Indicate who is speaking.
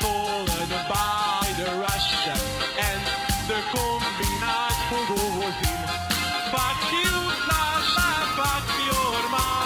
Speaker 1: was by the Russian and the combinat Hugo was in. Fuck you, Sasha, fuck your mom.